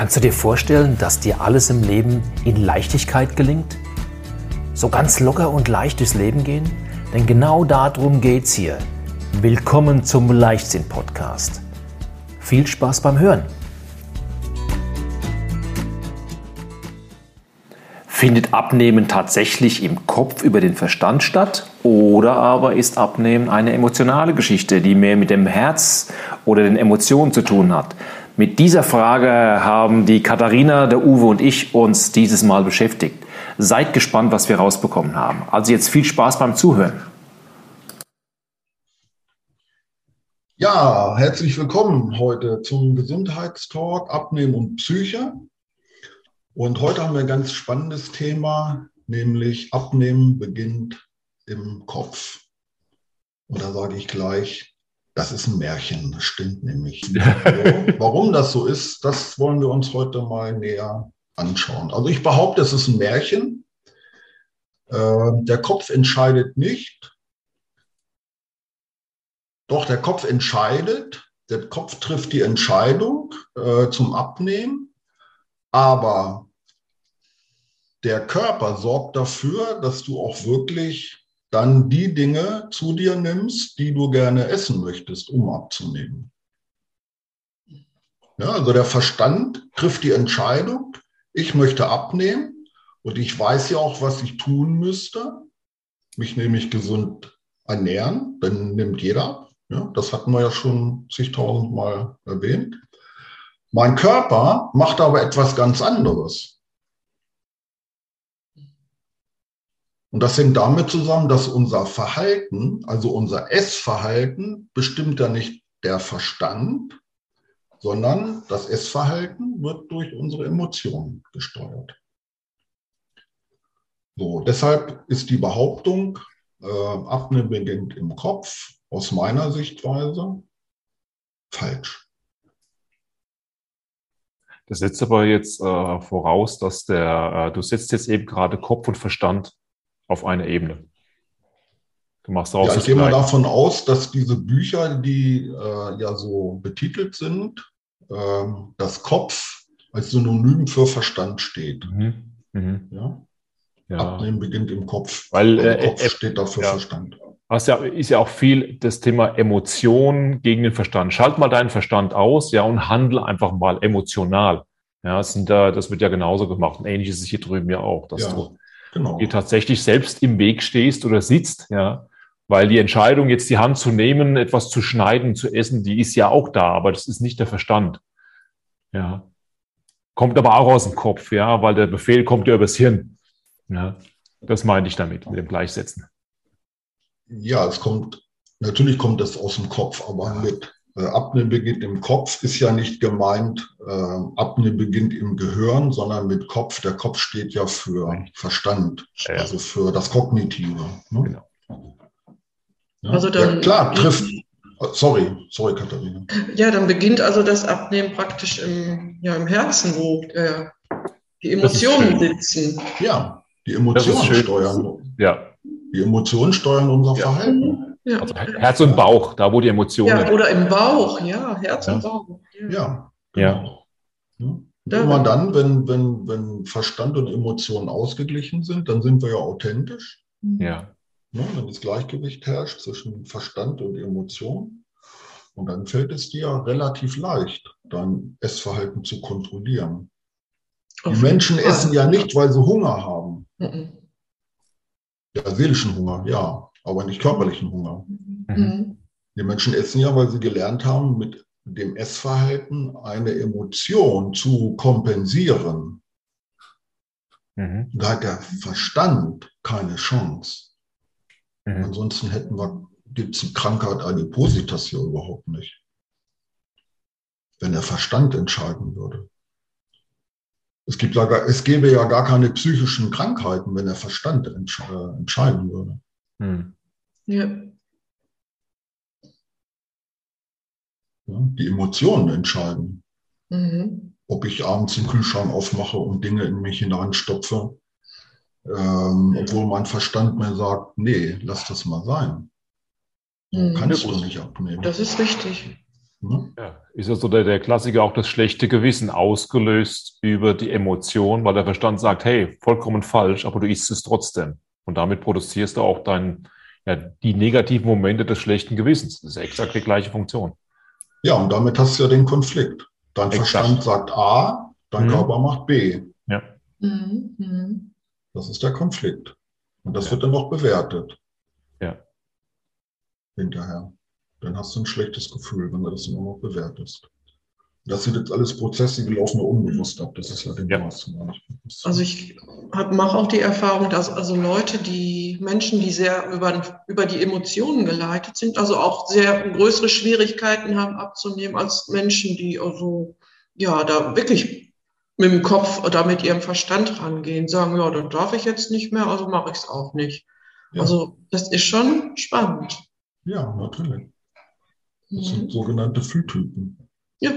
Kannst du dir vorstellen, dass dir alles im Leben in Leichtigkeit gelingt? So ganz locker und leicht durchs Leben gehen? Denn genau darum geht's hier. Willkommen zum Leichtsinn-Podcast. Viel Spaß beim Hören! Findet Abnehmen tatsächlich im Kopf über den Verstand statt? Oder aber ist Abnehmen eine emotionale Geschichte, die mehr mit dem Herz oder den Emotionen zu tun hat? Mit dieser Frage haben die Katharina, der Uwe und ich uns dieses Mal beschäftigt. Seid gespannt, was wir rausbekommen haben. Also jetzt viel Spaß beim Zuhören. Ja, herzlich willkommen heute zum Gesundheitstalk Abnehmen und Psyche. Und heute haben wir ein ganz spannendes Thema, nämlich Abnehmen beginnt im Kopf. Und da sage ich gleich, das ist ein Märchen, das stimmt nämlich. Warum das so ist, das wollen wir uns heute mal näher anschauen. Also ich behaupte, es ist ein Märchen. Ähm, der Kopf entscheidet nicht. Doch der Kopf entscheidet. Der Kopf trifft die Entscheidung äh, zum Abnehmen. Aber der Körper sorgt dafür, dass du auch wirklich dann die Dinge zu dir nimmst, die du gerne essen möchtest, um abzunehmen. Ja, also der Verstand trifft die Entscheidung, ich möchte abnehmen und ich weiß ja auch, was ich tun müsste, mich nämlich gesund ernähren, dann nimmt jeder ab. Ja, das hatten wir ja schon zigtausend Mal erwähnt. Mein Körper macht aber etwas ganz anderes. Und das hängt damit zusammen, dass unser Verhalten, also unser Essverhalten, bestimmt ja nicht der Verstand, sondern das Essverhalten wird durch unsere Emotionen gesteuert. So, deshalb ist die Behauptung, äh, Abnehmen beginnt im Kopf, aus meiner Sichtweise falsch. Das setzt aber jetzt äh, voraus, dass der, äh, du setzt jetzt eben gerade Kopf und Verstand auf eine Ebene. Du machst ja, ich gehe mal davon aus, dass diese Bücher, die äh, ja so betitelt sind, äh, das Kopf als Synonym für Verstand steht. Mhm. Mhm. Ja? ja? Abnehmen beginnt im Kopf. Weil äh, Kopf steht dafür ja. Verstand. Hast ja, ist ja auch viel das Thema Emotion gegen den Verstand. Schalt mal deinen Verstand aus, ja, und handle einfach mal emotional. Ja, sind da, das wird ja genauso gemacht. Und ähnlich ist hier drüben ja auch, dass ja, du genau. dir tatsächlich selbst im Weg stehst oder sitzt, ja. Weil die Entscheidung, jetzt die Hand zu nehmen, etwas zu schneiden, zu essen, die ist ja auch da, aber das ist nicht der Verstand. Ja. Kommt aber auch aus dem Kopf, ja, weil der Befehl kommt ja übers Hirn. Ja. Das meinte ich damit, mit dem Gleichsetzen ja, es kommt, natürlich kommt das aus dem Kopf, aber mit äh, Apnoe beginnt im Kopf ist ja nicht gemeint, äh, Apnoe beginnt im Gehirn, sondern mit Kopf. Der Kopf steht ja für Verstand, ja. also für das Kognitive. Ne? Genau. Ja, also dann, ja, klar, trifft. Sorry, sorry, Katharina. Ja, dann beginnt also das Abnehmen praktisch im, ja, im Herzen, wo äh, die Emotionen sitzen. Ja, die Emotionen steuern. Ja, die Emotionen steuern unser ja. Verhalten. Ja. Also Herz und Bauch, da wo die Emotionen. Ja, oder im Bauch, ja, Herz ja. und Bauch. Ja. Genau. ja. Immer dann, wenn, wenn, wenn Verstand und Emotionen ausgeglichen sind, dann sind wir ja authentisch. Ja. ja wenn das Gleichgewicht herrscht zwischen Verstand und Emotion. Und dann fällt es dir relativ leicht, dein Essverhalten zu kontrollieren. Auf die Menschen Fall. essen ja nicht, weil sie Hunger haben. Mhm. Ja, seelischen Hunger, ja, aber nicht körperlichen Hunger. Mhm. Die Menschen essen ja, weil sie gelernt haben, mit dem Essverhalten eine Emotion zu kompensieren. Mhm. Da hat der Verstand keine Chance. Mhm. Ansonsten hätten wir, gibt es die Krankheit Adipositas hier überhaupt nicht. Wenn der Verstand entscheiden würde. Es, gibt ja gar, es gäbe ja gar keine psychischen Krankheiten, wenn der Verstand entsch äh, entscheiden würde. Hm. Ja. ja. Die Emotionen entscheiden. Mhm. Ob ich abends den Kühlschrank aufmache und Dinge in mich hineinstopfe, ähm, obwohl mein Verstand mir sagt, nee, lass das mal sein. Mhm. kannst du nicht abnehmen. Das ist richtig. Ja. ja. ist ja so der, der Klassiker auch das schlechte Gewissen ausgelöst über die Emotion, weil der Verstand sagt, hey, vollkommen falsch, aber du isst es trotzdem. Und damit produzierst du auch dein, ja, die negativen Momente des schlechten Gewissens. Das ist exakt die gleiche Funktion. Ja, und damit hast du ja den Konflikt. Dein exakt. Verstand sagt A, dein mhm. Körper macht B. Ja. Mhm. mhm. Das ist der Konflikt. Und das ja. wird dann noch bewertet. Ja. Hinterher. Dann hast du ein schlechtes Gefühl, wenn du das immer noch bewertest. Das sind jetzt alles Prozesse, die laufen nur unbewusst ab. Das ist ja den ja. Also ich mache auch die Erfahrung, dass also Leute, die Menschen, die sehr über, über die Emotionen geleitet sind, also auch sehr größere Schwierigkeiten haben abzunehmen als Menschen, die also ja da wirklich mit dem Kopf oder mit ihrem Verstand rangehen, sagen, ja, dann darf ich jetzt nicht mehr, also mache ich es auch nicht. Ja. Also das ist schon spannend. Ja, natürlich. Das mhm. sind sogenannte Fühltypen. Ja.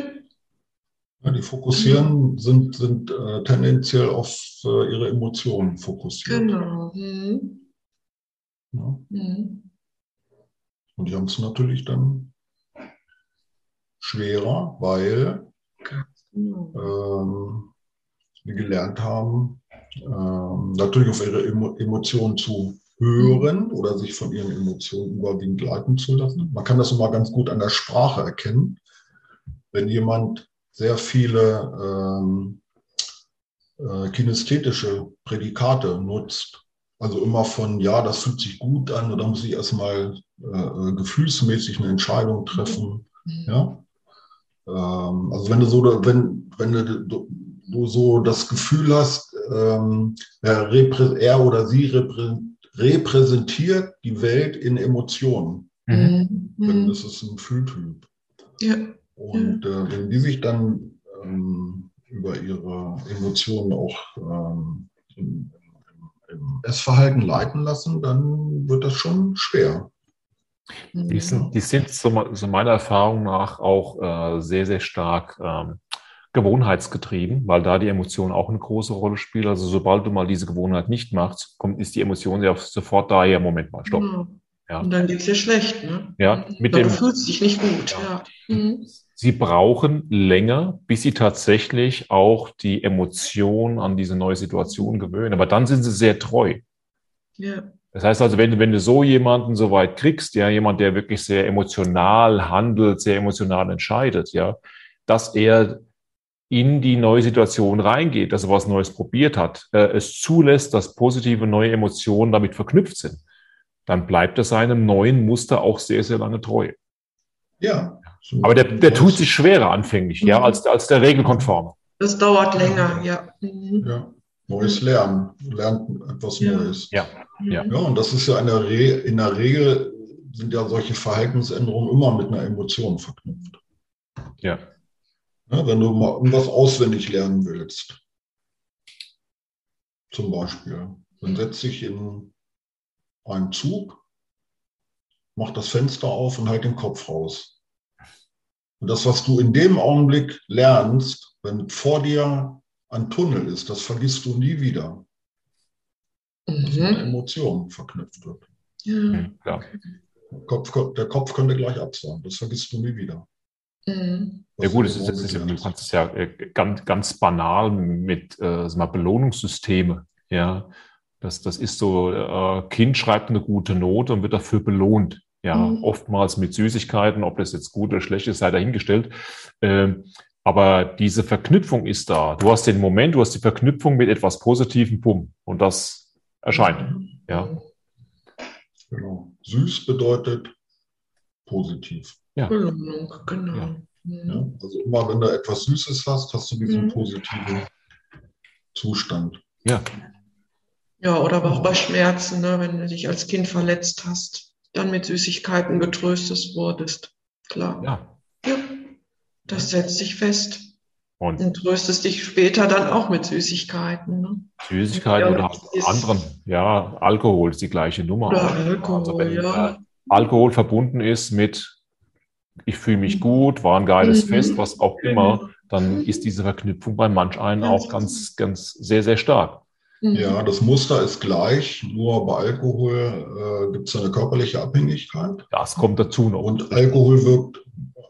Ja die fokussieren, sind, sind äh, tendenziell auf äh, ihre Emotionen fokussiert. Genau. Mhm. Ja. Mhm. Und die haben es natürlich dann schwerer, weil genau. ähm, gelernt haben, ähm, natürlich auf ihre Emo Emotionen zu hören oder sich von ihren Emotionen überwiegend leiten zu lassen. Man kann das immer ganz gut an der Sprache erkennen. Wenn jemand sehr viele ähm, äh, kinästhetische Prädikate nutzt, also immer von, ja, das fühlt sich gut an oder muss ich erstmal äh, äh, gefühlsmäßig eine Entscheidung treffen. Mhm. Ja? Ähm, also wenn du so, wenn, wenn du, du so das Gefühl hast, ähm, er, er, oder sie repräsentiert repräsentiert die Welt in Emotionen. Mhm. Denn das ist ein Fühltyp. Ja. Und äh, wenn die sich dann ähm, über ihre Emotionen auch ähm, im, im Essverhalten leiten lassen, dann wird das schon schwer. Die sind, die sind so, so meiner Erfahrung nach auch äh, sehr, sehr stark ähm, gewohnheitsgetrieben, weil da die Emotion auch eine große Rolle spielt. Also sobald du mal diese Gewohnheit nicht machst, kommt, ist die Emotion ja sofort daher, Moment mal, stopp. Mhm. Ja. Und dann geht's dir schlecht, ne? Ja, mit dann dem. fühlst dich nicht gut, ja. ja. Mhm. Sie brauchen länger, bis sie tatsächlich auch die Emotion an diese neue Situation gewöhnen. Aber dann sind sie sehr treu. Ja. Das heißt also, wenn, wenn du so jemanden so weit kriegst, ja, jemand, der wirklich sehr emotional handelt, sehr emotional entscheidet, ja, dass er in die neue Situation reingeht, dass er was Neues probiert hat, äh, es zulässt, dass positive neue Emotionen damit verknüpft sind, dann bleibt er seinem neuen Muster auch sehr, sehr lange treu. Ja. Aber der, der tut sich schwerer anfänglich, mhm. ja, als, als der regelkonforme. Das dauert länger, ja. Mhm. ja. Neues Lernen, lernt etwas ja. Neues. Ja. ja. Ja, und das ist ja in der, Re in der Regel sind ja solche Verhaltensänderungen immer mit einer Emotion verknüpft. Ja. Ja, wenn du mal irgendwas auswendig lernen willst, zum Beispiel, dann setz dich in einen Zug, mach das Fenster auf und halt den Kopf raus. Und das, was du in dem Augenblick lernst, wenn vor dir ein Tunnel ist, das vergisst du nie wieder. Mhm. Das mit einer Emotion verknüpft wird. Ja. ja. Der, Kopf, der Kopf könnte gleich absagen, das vergisst du nie wieder. Mhm. Ja gut, es ist, es ist, du kannst es ja äh, ganz, ganz banal mit äh, mal Belohnungssysteme. Ja, das, das ist so, äh, Kind schreibt eine gute Note und wird dafür belohnt. Ja, mhm. oftmals mit Süßigkeiten, ob das jetzt gut oder schlecht ist, sei dahingestellt. Ähm, aber diese Verknüpfung ist da. Du hast den Moment, du hast die Verknüpfung mit etwas Positivem, Pum, und das erscheint. Mhm. Ja. Genau. Süß bedeutet positiv. Ja. Belohnung, genau. Ja. Mhm. Ja, also immer, wenn du etwas Süßes hast, hast du diesen mhm. positiven Zustand. Ja. Ja, oder aber auch bei Schmerzen, ne, wenn du dich als Kind verletzt hast, dann mit Süßigkeiten getröstet wurdest. Klar. Ja. ja. Das setzt sich fest. Und, und tröstest dich später dann auch mit Süßigkeiten. Ne? Süßigkeiten ja, oder anderen, ja, Alkohol ist die gleiche Nummer. Oder Alkohol, also wenn, ja. Alkohol verbunden ist mit ich fühle mich gut, war ein geiles mhm. Fest, was auch immer, dann ist diese Verknüpfung bei manch einen auch ganz, ganz sehr, sehr stark. Mhm. Ja, das Muster ist gleich, nur bei Alkohol äh, gibt es eine körperliche Abhängigkeit. Das kommt dazu noch. Und Alkohol wirkt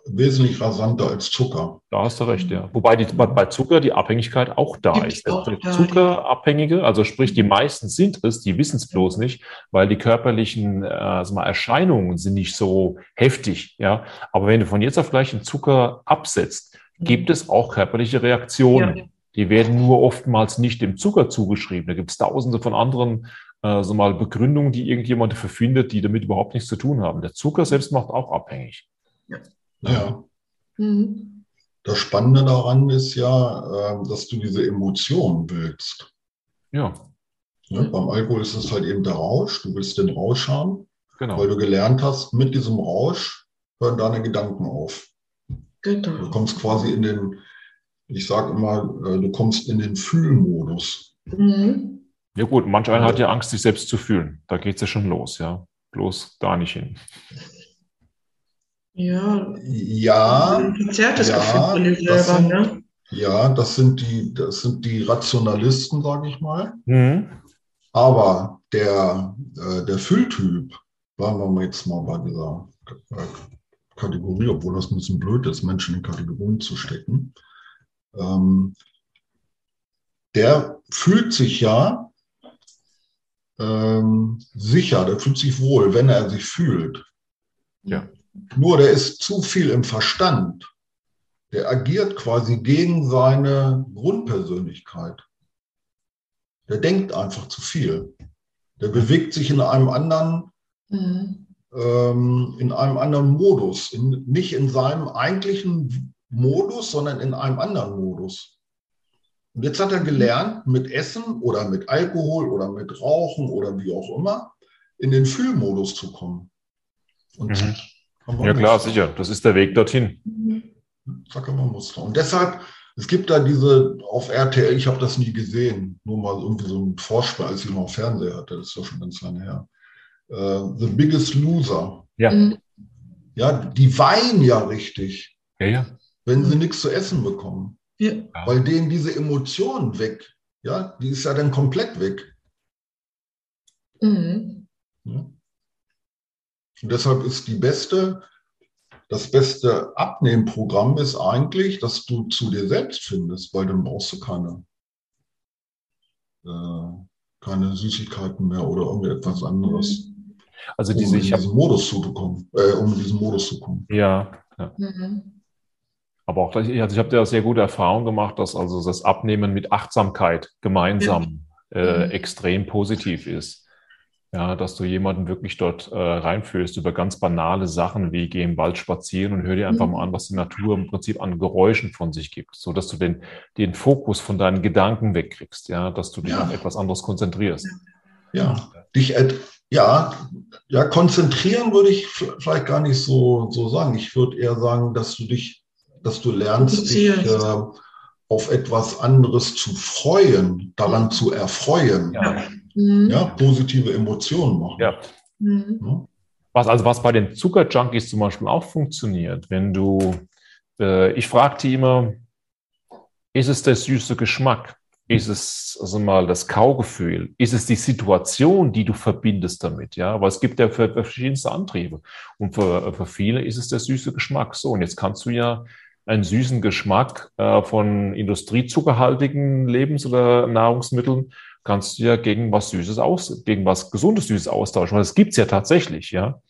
wesentlich rasanter als Zucker. Da hast du recht, ja. Wobei die, bei Zucker die Abhängigkeit auch da Gibt's ist. Auch da, Zuckerabhängige, also sprich die meisten sind es, die wissen es bloß nicht, weil die körperlichen äh, also mal Erscheinungen sind nicht so heftig. Ja, aber wenn du von jetzt auf gleich den Zucker absetzt, gibt es auch körperliche Reaktionen. Ja. Die werden nur oftmals nicht dem Zucker zugeschrieben. Da gibt es tausende von anderen äh, so mal Begründungen, die irgendjemand dafür findet, die damit überhaupt nichts zu tun haben. Der Zucker selbst macht auch abhängig. Ja. ja. Mhm. Das Spannende daran ist ja, äh, dass du diese Emotionen willst. Ja. ja. Beim Alkohol ist es halt eben der Rausch. Du willst den Rausch haben, genau. weil du gelernt hast, mit diesem Rausch hören deine Gedanken auf. Genau. Du kommst quasi in den, ich sage immer, äh, du kommst in den Fühlmodus. Mhm. Ja gut, manch einer hat ja Angst, sich selbst zu fühlen. Da geht es ja schon los, ja. Bloß da nicht hin. Ja. Ja. Ein verzerrtes ja, Gefühl von dir selber, sind, ne? Ja, das sind die, das sind die Rationalisten, sage ich mal. Mhm. Aber der, äh, der Fülltyp, bleiben wir jetzt mal bei dieser äh, Kategorie, obwohl das ein bisschen blöd ist, Menschen in Kategorien zu stecken. Ähm, der fühlt sich ja ähm, sicher, der fühlt sich wohl, wenn er sich fühlt. Ja. Nur der ist zu viel im Verstand. Der agiert quasi gegen seine Grundpersönlichkeit. Der denkt einfach zu viel. Der bewegt sich in einem anderen, mhm. ähm, in einem anderen Modus, in, nicht in seinem eigentlichen Modus, sondern in einem anderen Modus. Und jetzt hat er gelernt, mit Essen oder mit Alkohol oder mit Rauchen oder wie auch immer in den Fühlmodus zu kommen. Und mhm. Ja klar, sicher. Das ist der Weg dorthin. Wir Muster. Und deshalb, es gibt da diese auf RTL, ich habe das nie gesehen, nur mal irgendwie so ein Vorspiel, als ich noch Fernseher hatte, das ist ja schon ganz lange her. Uh, The Biggest Loser. Ja. Mhm. Ja, die weinen ja richtig. Ja, ja. Wenn sie nichts zu essen bekommen. Ja. Weil denen diese Emotion weg, ja, die ist ja dann komplett weg. Mhm. Ja. Und deshalb ist die beste, das beste Abnehmprogramm ist eigentlich, dass du zu dir selbst findest, weil dann brauchst du keine, äh, keine Süßigkeiten mehr oder irgendetwas anderes. Also diese, um in diesen Modus zu bekommen, äh, um in diesen Modus zu kommen. Ja. ja. Mhm. Aber auch, also ich habe da sehr gute Erfahrungen gemacht, dass also das Abnehmen mit Achtsamkeit gemeinsam äh, mhm. extrem positiv ist. Ja, dass du jemanden wirklich dort äh, reinführst über ganz banale Sachen wie geh im Wald spazieren und hör dir einfach mhm. mal an, was die Natur im Prinzip an Geräuschen von sich gibt, so dass du den, den Fokus von deinen Gedanken wegkriegst, ja, dass du dich ja. auf etwas anderes konzentrierst. Ja, dich, ja, ja, konzentrieren würde ich vielleicht gar nicht so, so sagen. Ich würde eher sagen, dass du dich, dass du lernst, dich äh, auf etwas anderes zu freuen, daran zu erfreuen. Ja mhm. ja, positive Emotionen machen. Ja. Mhm. Was, also was bei den Zuckerjunkies zum Beispiel auch funktioniert, wenn du, äh, ich frage die immer, ist es der süße Geschmack? Ist es also mal das Kaugefühl? Ist es die Situation, die du verbindest damit? Ja, weil es gibt ja verschiedenste Antriebe. Und für, für viele ist es der süße Geschmack. So, und jetzt kannst du ja einen süßen Geschmack äh, von industriezuckerhaltigen Lebens- oder Nahrungsmitteln kannst du ja gegen was Süßes aus, gegen was Gesundes Süßes austauschen. Weil das gibt's ja tatsächlich, ja.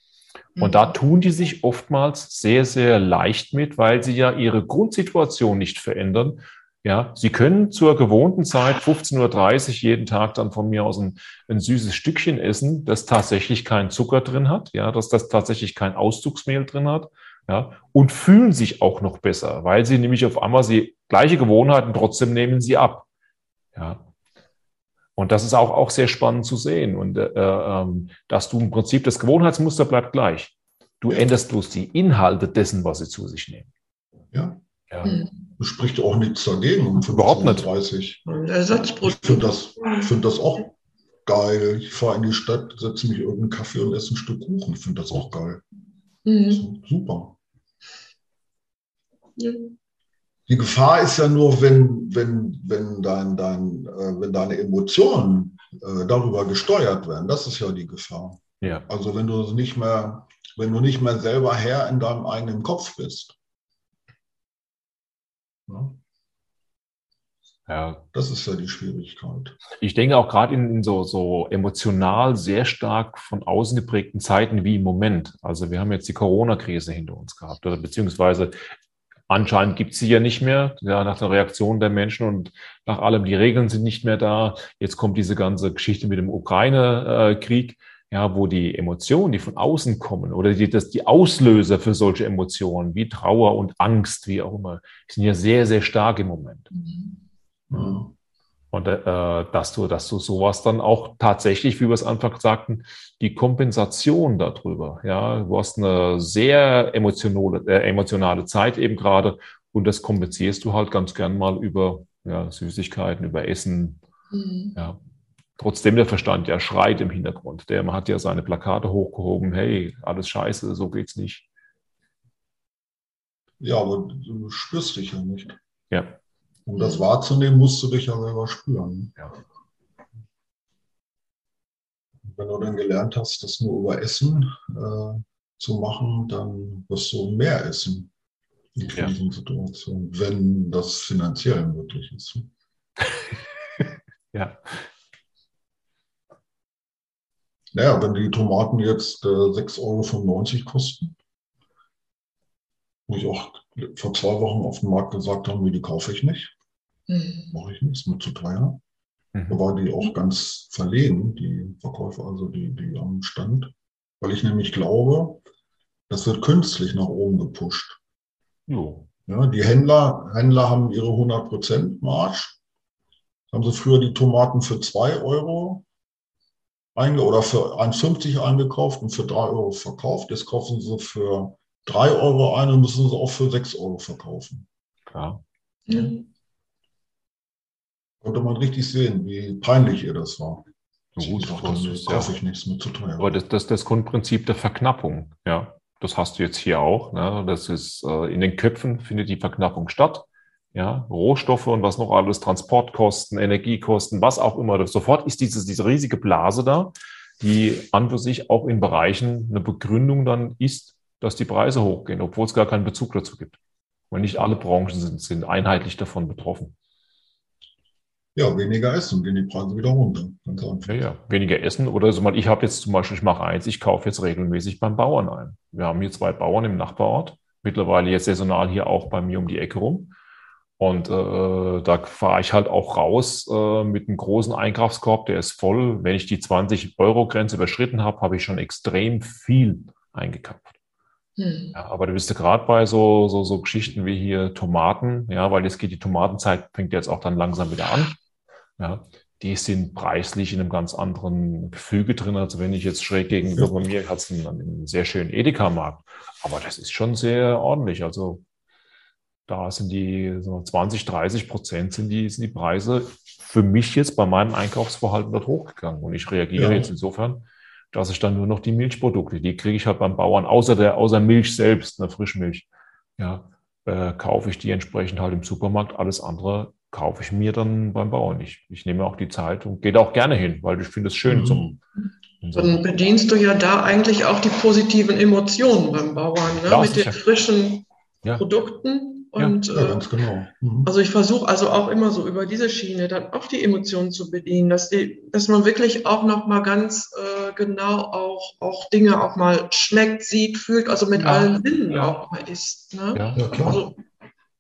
Und mhm. da tun die sich oftmals sehr, sehr leicht mit, weil sie ja ihre Grundsituation nicht verändern. Ja, sie können zur gewohnten Zeit 15.30 Uhr jeden Tag dann von mir aus ein, ein süßes Stückchen essen, das tatsächlich keinen Zucker drin hat, ja, dass das tatsächlich kein Auszugsmehl drin hat, ja, und fühlen sich auch noch besser, weil sie nämlich auf einmal sie gleiche Gewohnheiten trotzdem nehmen sie ab. Ja, und das ist auch, auch sehr spannend zu sehen. Und äh, ähm, dass du im Prinzip das Gewohnheitsmuster bleibt gleich. Du ja. änderst bloß die Inhalte dessen, was sie zu sich nehmen. Ja. ja. Hm. Das spricht auch nichts dagegen um Überhaupt nicht. 30. Ich finde das, find das auch geil. Ich fahre in die Stadt, setze mich irgendeinen Kaffee und esse ein Stück Kuchen. Ich finde das auch geil. Mhm. Super. Ja. Die Gefahr ist ja nur, wenn, wenn, wenn, dein, dein, äh, wenn deine Emotionen äh, darüber gesteuert werden. Das ist ja die Gefahr. Ja. Also wenn du nicht mehr, wenn du nicht mehr selber Herr in deinem eigenen Kopf bist. Ne? Ja. Das ist ja die Schwierigkeit. Ich denke auch gerade in, in, so, so emotional sehr stark von außen geprägten Zeiten wie im Moment. Also wir haben jetzt die Corona-Krise hinter uns gehabt oder beziehungsweise anscheinend gibt es sie ja nicht mehr, ja, nach der Reaktion der Menschen und nach allem, die Regeln sind nicht mehr da. Jetzt kommt diese ganze Geschichte mit dem Ukraine-Krieg, ja, wo die Emotionen, die von außen kommen oder die, das, die Auslöser für solche Emotionen wie Trauer und Angst, wie auch immer, sind ja sehr, sehr stark im Moment. Mhm. Mhm. Und äh, dass du, dass du sowas dann auch tatsächlich, wie wir es einfach sagten, die Kompensation darüber. Ja, du hast eine sehr emotionale, äh, emotionale Zeit eben gerade und das kompensierst du halt ganz gern mal über ja, Süßigkeiten, über Essen. Mhm. Ja. Trotzdem der Verstand ja schreit im Hintergrund. Der man hat ja seine Plakate hochgehoben, hey, alles scheiße, so geht's nicht. Ja, aber du spürst dich ja nicht. Ja. Um das wahrzunehmen, musst du dich ja selber spüren. Ja. Wenn du dann gelernt hast, das nur über Essen äh, zu machen, dann wirst du mehr essen in Krisensituationen, ja. wenn das finanziell möglich ist. ja. Naja, wenn die Tomaten jetzt äh, 6,95 Euro kosten, wo ich auch vor zwei Wochen auf dem Markt gesagt habe, die kaufe ich nicht. Mhm. Mache ich nicht, ist mir zu teuer. Mhm. Da war die auch ganz verlegen, die Verkäufer, also die, die am Stand, weil ich nämlich glaube, das wird künstlich nach oben gepusht. Jo. Ja, die Händler, Händler haben ihre 100% Marsch. Haben sie früher die Tomaten für 2 Euro einge oder für 1,50 eingekauft und für 3 Euro verkauft. Jetzt kaufen sie für 3 Euro ein und müssen sie auch für 6 Euro verkaufen. Klar. Mhm. Konnte man richtig sehen, wie peinlich ihr das war. So gut, doch, das ist, kaufe ja. ich nichts mehr zu teuer. Aber das, das, das Grundprinzip der Verknappung, ja. Das hast du jetzt hier auch. Ne? Das ist äh, in den Köpfen findet die Verknappung statt. Ja, Rohstoffe und was noch alles, Transportkosten, Energiekosten, was auch immer. Sofort ist diese, diese riesige Blase da, die an für sich auch in Bereichen eine Begründung dann ist, dass die Preise hochgehen, obwohl es gar keinen Bezug dazu gibt. Weil nicht alle Branchen sind, sind einheitlich davon betroffen. Ja, weniger essen, gehen die Preise wieder runter. Ganz einfach. Ja, ja, weniger essen. Oder so mal, ich habe jetzt zum Beispiel, ich mache eins, ich kaufe jetzt regelmäßig beim Bauern ein. Wir haben hier zwei Bauern im Nachbarort, mittlerweile jetzt saisonal hier auch bei mir um die Ecke rum. Und äh, da fahre ich halt auch raus äh, mit einem großen Einkaufskorb, der ist voll. Wenn ich die 20-Euro-Grenze überschritten habe, habe ich schon extrem viel eingekauft. Hm. Ja, aber du bist ja gerade bei so, so, so Geschichten wie hier Tomaten, ja, weil jetzt geht die Tomatenzeit, fängt jetzt auch dann langsam wieder an. Ja, die sind preislich in einem ganz anderen Gefüge drin. Also wenn ich jetzt schräg gegenüber bei mir hat es einen, einen, sehr schönen Edeka-Markt. Aber das ist schon sehr ordentlich. Also da sind die so 20, 30 Prozent sind die, sind die Preise für mich jetzt bei meinem Einkaufsverhalten dort hochgegangen. Und ich reagiere ja. jetzt insofern dass ich dann nur noch die Milchprodukte, die kriege ich halt beim Bauern, außer der, außer Milch selbst, eine Frischmilch, ja, äh, kaufe ich die entsprechend halt im Supermarkt. Alles andere kaufe ich mir dann beim Bauern nicht. Ich nehme auch die Zeit und gehe da auch gerne hin, weil ich finde es schön mhm. zum. Dann bedienst du ja da eigentlich auch die positiven Emotionen beim Bauern, ne? mit den frischen ja. Produkten. Und ja, ganz äh, genau. Mhm. also ich versuche also auch immer so über diese Schiene dann auch die Emotionen zu bedienen, dass die, dass man wirklich auch noch mal ganz äh, genau auch auch Dinge auch mal schmeckt, sieht, fühlt, also mit ja. allen Sinnen ja. auch mal isst. Ne? Ja, ja, klar. Also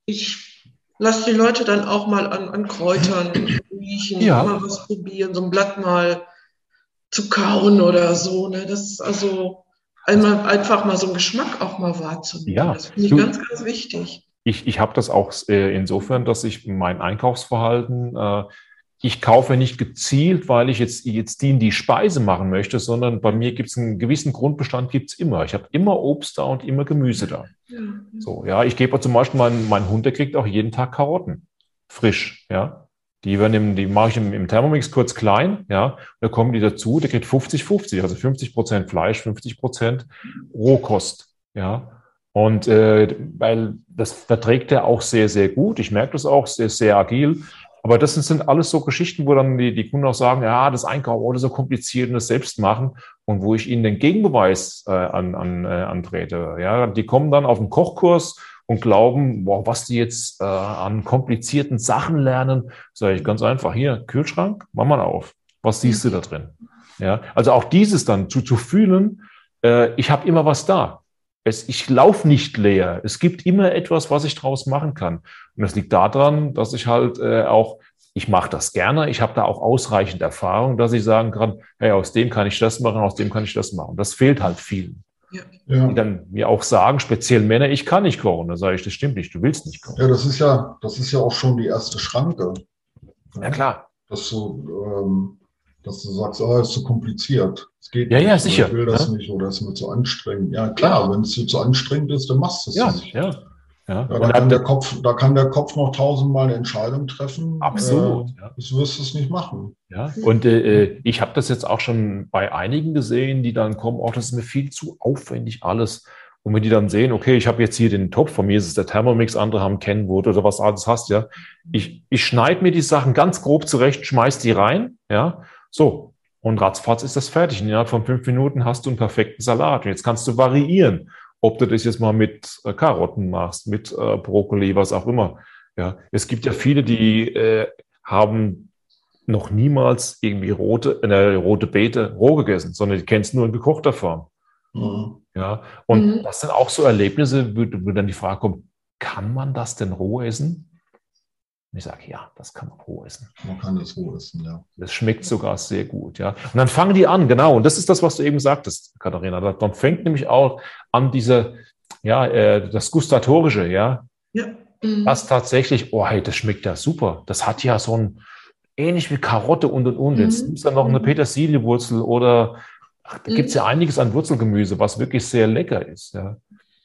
ich lasse die Leute dann auch mal an, an Kräutern riechen, ja. mal was probieren, so ein Blatt mal zu kauen oder so. Ne? Das ist also einmal einfach mal so einen Geschmack auch mal wahrzunehmen. Ja. Das finde ich du, ganz, ganz wichtig ich, ich habe das auch äh, insofern, dass ich mein Einkaufsverhalten, äh, ich kaufe nicht gezielt, weil ich jetzt, jetzt die in die Speise machen möchte, sondern bei mir gibt es einen gewissen Grundbestand, gibt's immer. Ich habe immer Obst da und immer Gemüse da. Ja. So, ja, ich gebe zum Beispiel, mein, mein Hund, der kriegt auch jeden Tag Karotten. Frisch, ja. Die, werden die mache ich im, im Thermomix kurz klein, ja. Da kommen die dazu, der kriegt 50-50, also 50 Prozent Fleisch, 50 Prozent Rohkost, ja. Und äh, weil das verträgt er auch sehr, sehr gut. Ich merke das auch, sehr, sehr agil. Aber das sind alles so Geschichten, wo dann die, die Kunden auch sagen, ja, das Einkaufen oder so kompliziert und das selbst machen und wo ich ihnen den Gegenbeweis äh, an, an, äh, antrete. Ja, die kommen dann auf den Kochkurs und und glauben, boah, was die jetzt äh, an komplizierten Sachen lernen, sage ich ganz einfach, hier, Kühlschrank, mach mal auf. Was siehst du da drin? Ja, also auch dieses dann zu, zu fühlen, äh, ich habe immer was da. Es, ich laufe nicht leer. Es gibt immer etwas, was ich draus machen kann. Und das liegt daran, dass ich halt äh, auch, ich mache das gerne, ich habe da auch ausreichend Erfahrung, dass ich sagen kann, hey, aus dem kann ich das machen, aus dem kann ich das machen. Das fehlt halt vielen. Ja. Die dann mir auch sagen, speziell Männer, ich kann nicht kochen. Da sage ich, das stimmt nicht, du willst nicht kochen. Ja, das ist ja, das ist ja auch schon die erste Schranke. Ja, klar. Dass du, ähm, dass du sagst, oh, ist zu kompliziert. Es geht ja, nicht, ja, sicher. Ich will das ja? nicht oder es ist mir zu anstrengend. Ja, klar, wenn es dir zu anstrengend ist, dann machst du es ja, nicht. Ja. Ja, ja da, kann der Kopf, da kann der Kopf noch tausendmal eine Entscheidung treffen. Absolut. Äh, ja. Du wirst es nicht machen. Ja, und äh, ich habe das jetzt auch schon bei einigen gesehen, die dann kommen, auch oh, das ist mir viel zu aufwendig alles. Und wenn die dann sehen, okay, ich habe jetzt hier den Topf, von mir ist es der Thermomix, andere haben Kenwood oder was alles hast, ja. Ich, ich schneide mir die Sachen ganz grob zurecht, schmeiß die rein, ja. So. Und ratzfatz ist das fertig. Und innerhalb von fünf Minuten hast du einen perfekten Salat. Und jetzt kannst du variieren ob du das jetzt mal mit äh, Karotten machst, mit äh, Brokkoli, was auch immer. Ja, es gibt ja viele, die äh, haben noch niemals irgendwie rote, eine rote Beete roh gegessen, sondern die kennst nur in gekochter Form. Mhm. Ja, und mhm. das sind auch so Erlebnisse, wo, wo dann die Frage kommt, kann man das denn roh essen? Und ich sage, ja, das kann man roh essen. Man kann das roh essen, ja. Das schmeckt sogar sehr gut, ja. Und dann fangen die an, genau. Und das ist das, was du eben sagtest, Katharina. Dann fängt nämlich auch an diese, ja, äh, das Gustatorische, ja. Ja. Mhm. Das tatsächlich, oh, hey, das schmeckt ja super. Das hat ja so ein, ähnlich wie Karotte und und und. Jetzt mhm. ist da noch eine mhm. Petersiliewurzel oder, ach, da mhm. gibt es ja einiges an Wurzelgemüse, was wirklich sehr lecker ist, ja.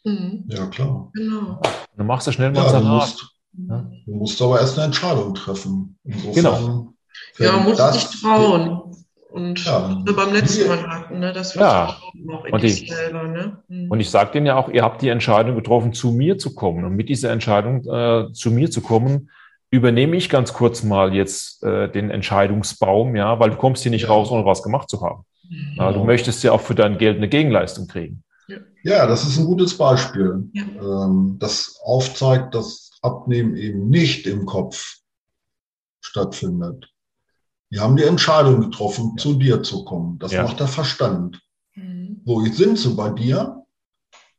Mhm. Ja, klar. Genau. Dann machst du schnell mal ja, Salat. Ja. Du musst aber erst eine Entscheidung treffen. Insofern, genau. Ja, man muss sich trauen. Und ja, beim letzten Mal hatten, ne, das ja. auch in und ich, selber. Ne? Mhm. Und ich sage denen ja auch, ihr habt die Entscheidung getroffen, zu mir zu kommen. Und mit dieser Entscheidung, äh, zu mir zu kommen, übernehme ich ganz kurz mal jetzt äh, den Entscheidungsbaum, ja, weil du kommst hier nicht ja. raus, ohne was gemacht zu haben. Mhm. Ja, du möchtest ja auch für dein Geld eine Gegenleistung kriegen. Ja, das ist ein gutes Beispiel, ähm, das aufzeigt, dass Abnehmen eben nicht im Kopf stattfindet. Die haben die Entscheidung getroffen, ja. zu dir zu kommen. Das ja. macht der Verstand. Mhm. So, jetzt sind sie bei dir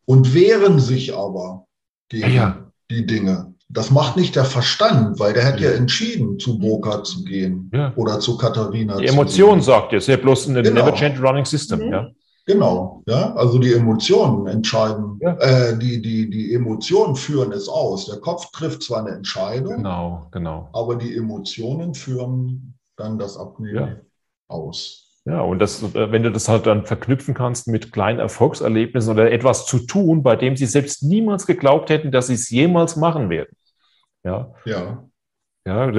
und wehren sich aber gegen ja. die Dinge. Das macht nicht der Verstand, weil der hat ja, entschieden, zu Boca zu gehen oder zu Katharina. Die Emotion sagt jetzt, ja bloß ein genau. Never Change Running System. Mhm. Ja. Genau, ja, also die Emotionen entscheiden, ja. äh, die, die, die Emotionen führen es aus. Der Kopf trifft zwar eine Entscheidung, genau, genau. aber die Emotionen führen dann das Abnehmen ja. aus. Ja, und das, äh, wenn du das halt dann verknüpfen kannst mit kleinen Erfolgserlebnissen oder etwas zu tun, bei dem sie selbst niemals geglaubt hätten, dass sie es jemals machen werden. Ja. Ja. Ja,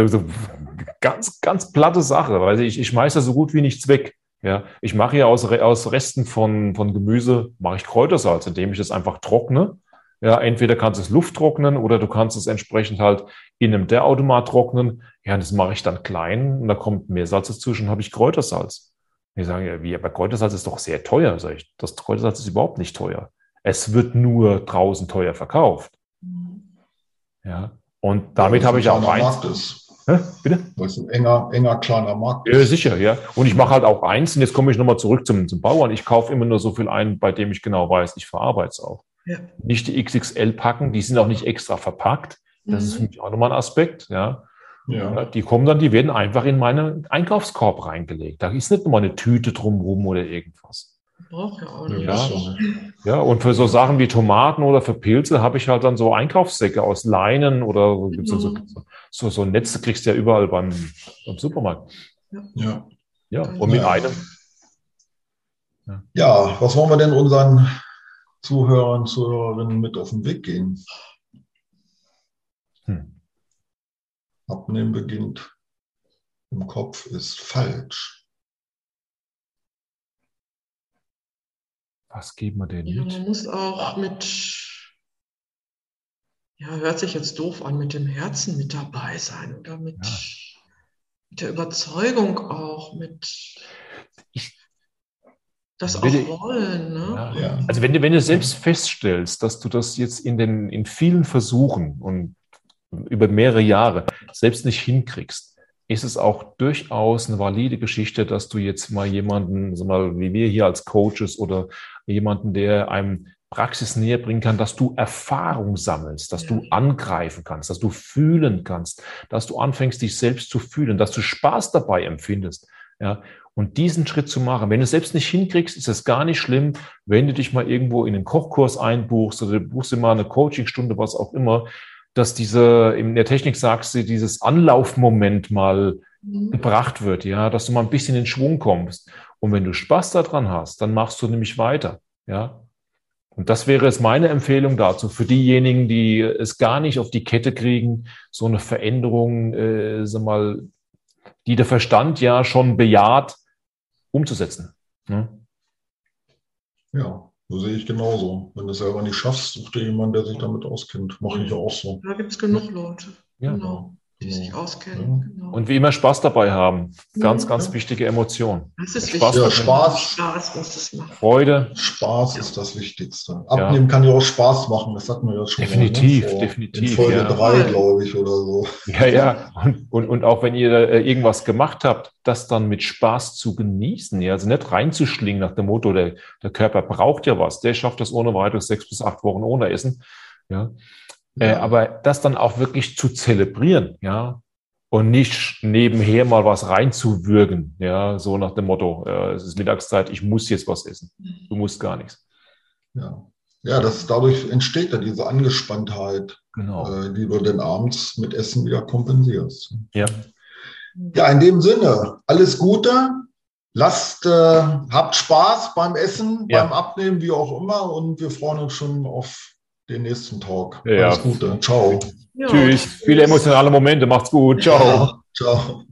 ganz, ganz platte Sache, weil ich, ich schmeiße so gut wie nichts weg. Ja, ich mache ja aus, aus Resten von, von Gemüse, mache ich Kräutersalz, indem ich es einfach trockne. Ja, entweder kannst du es Luft trocknen oder du kannst es entsprechend halt in einem Der-Automat trocknen. Ja, das mache ich dann klein und da kommt mehr Salz dazu und habe ich Kräutersalz. Ich sage ja, wie, aber Kräutersalz ist doch sehr teuer. Sag ich, das Kräutersalz ist überhaupt nicht teuer. Es wird nur draußen teuer verkauft. Mhm. Ja, und damit ja, habe ich auch eins. Hä? Bitte? Weil es ein enger, enger, kleiner Markt ist. Ja, sicher, ja. Und ich mache halt auch eins, und jetzt komme ich nochmal zurück zum, zum Bauern. Ich kaufe immer nur so viel ein, bei dem ich genau weiß, ich verarbeite es auch. Ja. Nicht die XXL packen, die sind auch nicht extra verpackt. Das mhm. ist für mich auch nochmal ein Aspekt, ja. Ja. Die kommen dann, die werden einfach in meinen Einkaufskorb reingelegt. Da ist nicht nochmal eine Tüte drumherum oder irgendwas. Braucht ja auch nicht. Ja. ja, und für so Sachen wie Tomaten oder für Pilze habe ich halt dann so Einkaufssäcke aus Leinen oder mhm. so, so, so, so Netze kriegst du ja überall beim, beim Supermarkt. Ja. Ja, und mit einem. Ja. ja, was wollen wir denn unseren Zuhörern, Zuhörerinnen mit auf den Weg gehen? Hm. Abnehmen beginnt im Kopf ist falsch. Was geben wir denn ja, mit? Man muss auch mit, ja, hört sich jetzt doof an, mit dem Herzen mit dabei sein oder mit, ja. mit der Überzeugung auch, mit. Ich, das auch wollen. Ne? Ja. Also wenn du, wenn du selbst feststellst, dass du das jetzt in, den, in vielen Versuchen und über mehrere Jahre selbst nicht hinkriegst, ist es auch durchaus eine valide Geschichte, dass du jetzt mal jemanden, sag mal, wie wir hier als Coaches oder jemanden, der einem Praxis näher bringen kann, dass du Erfahrung sammelst, dass du angreifen kannst, dass du fühlen kannst, dass du anfängst, dich selbst zu fühlen, dass du Spaß dabei empfindest. Ja, und diesen Schritt zu machen. Wenn du es selbst nicht hinkriegst, ist es gar nicht schlimm, wenn du dich mal irgendwo in einen Kochkurs einbuchst oder du buchst dir mal eine Coachingstunde, was auch immer, dass diese, in der Technik sagst du, dieses Anlaufmoment mal mhm. gebracht wird, ja, dass du mal ein bisschen in Schwung kommst. Und wenn du Spaß daran hast, dann machst du nämlich weiter, ja. Und das wäre jetzt meine Empfehlung dazu für diejenigen, die es gar nicht auf die Kette kriegen, so eine Veränderung, äh, sag mal, die der Verstand ja schon bejaht, umzusetzen. Ne? Ja, so sehe ich genauso. Wenn du es selber nicht schaffst, such dir jemanden, der sich damit auskennt. Mache ich auch so. Da gibt es genug Leute. Ja. Genau die sich auskennen. Ja. Genau. Und wie immer Spaß dabei haben. Ganz, ja. ganz wichtige Emotion. Das ist Spaß wichtig. Ja, Spaß. Spaß muss es machen. Freude. Spaß ist das Wichtigste. Abnehmen kann ja auch Spaß machen. Das hatten wir ja schon definitiv, mal. Ne? Definitiv, In Folge drei, glaube ich, oder so. Ja, ja. Und, und, und auch wenn ihr äh, irgendwas gemacht habt, das dann mit Spaß zu genießen. Ja? Also nicht reinzuschlingen nach dem Motto, der, der Körper braucht ja was. Der schafft das ohne weiteres sechs bis acht Wochen ohne Essen. Ja. Äh, aber das dann auch wirklich zu zelebrieren, ja, und nicht nebenher mal was reinzuwürgen, ja, so nach dem Motto, äh, es ist Mittagszeit, ich muss jetzt was essen. Du musst gar nichts. Ja, ja das, dadurch entsteht ja diese Angespanntheit, genau. äh, die du dann abends mit Essen wieder kompensierst. Ja. Ja, in dem Sinne, alles Gute. Lasst, äh, habt Spaß beim Essen, ja. beim Abnehmen, wie auch immer. Und wir freuen uns schon auf den nächsten Talk. Ja. Alles Gute. Ciao. Ja. Tschüss. Viele emotionale Momente. Macht's gut. Ciao. Ja. Ciao.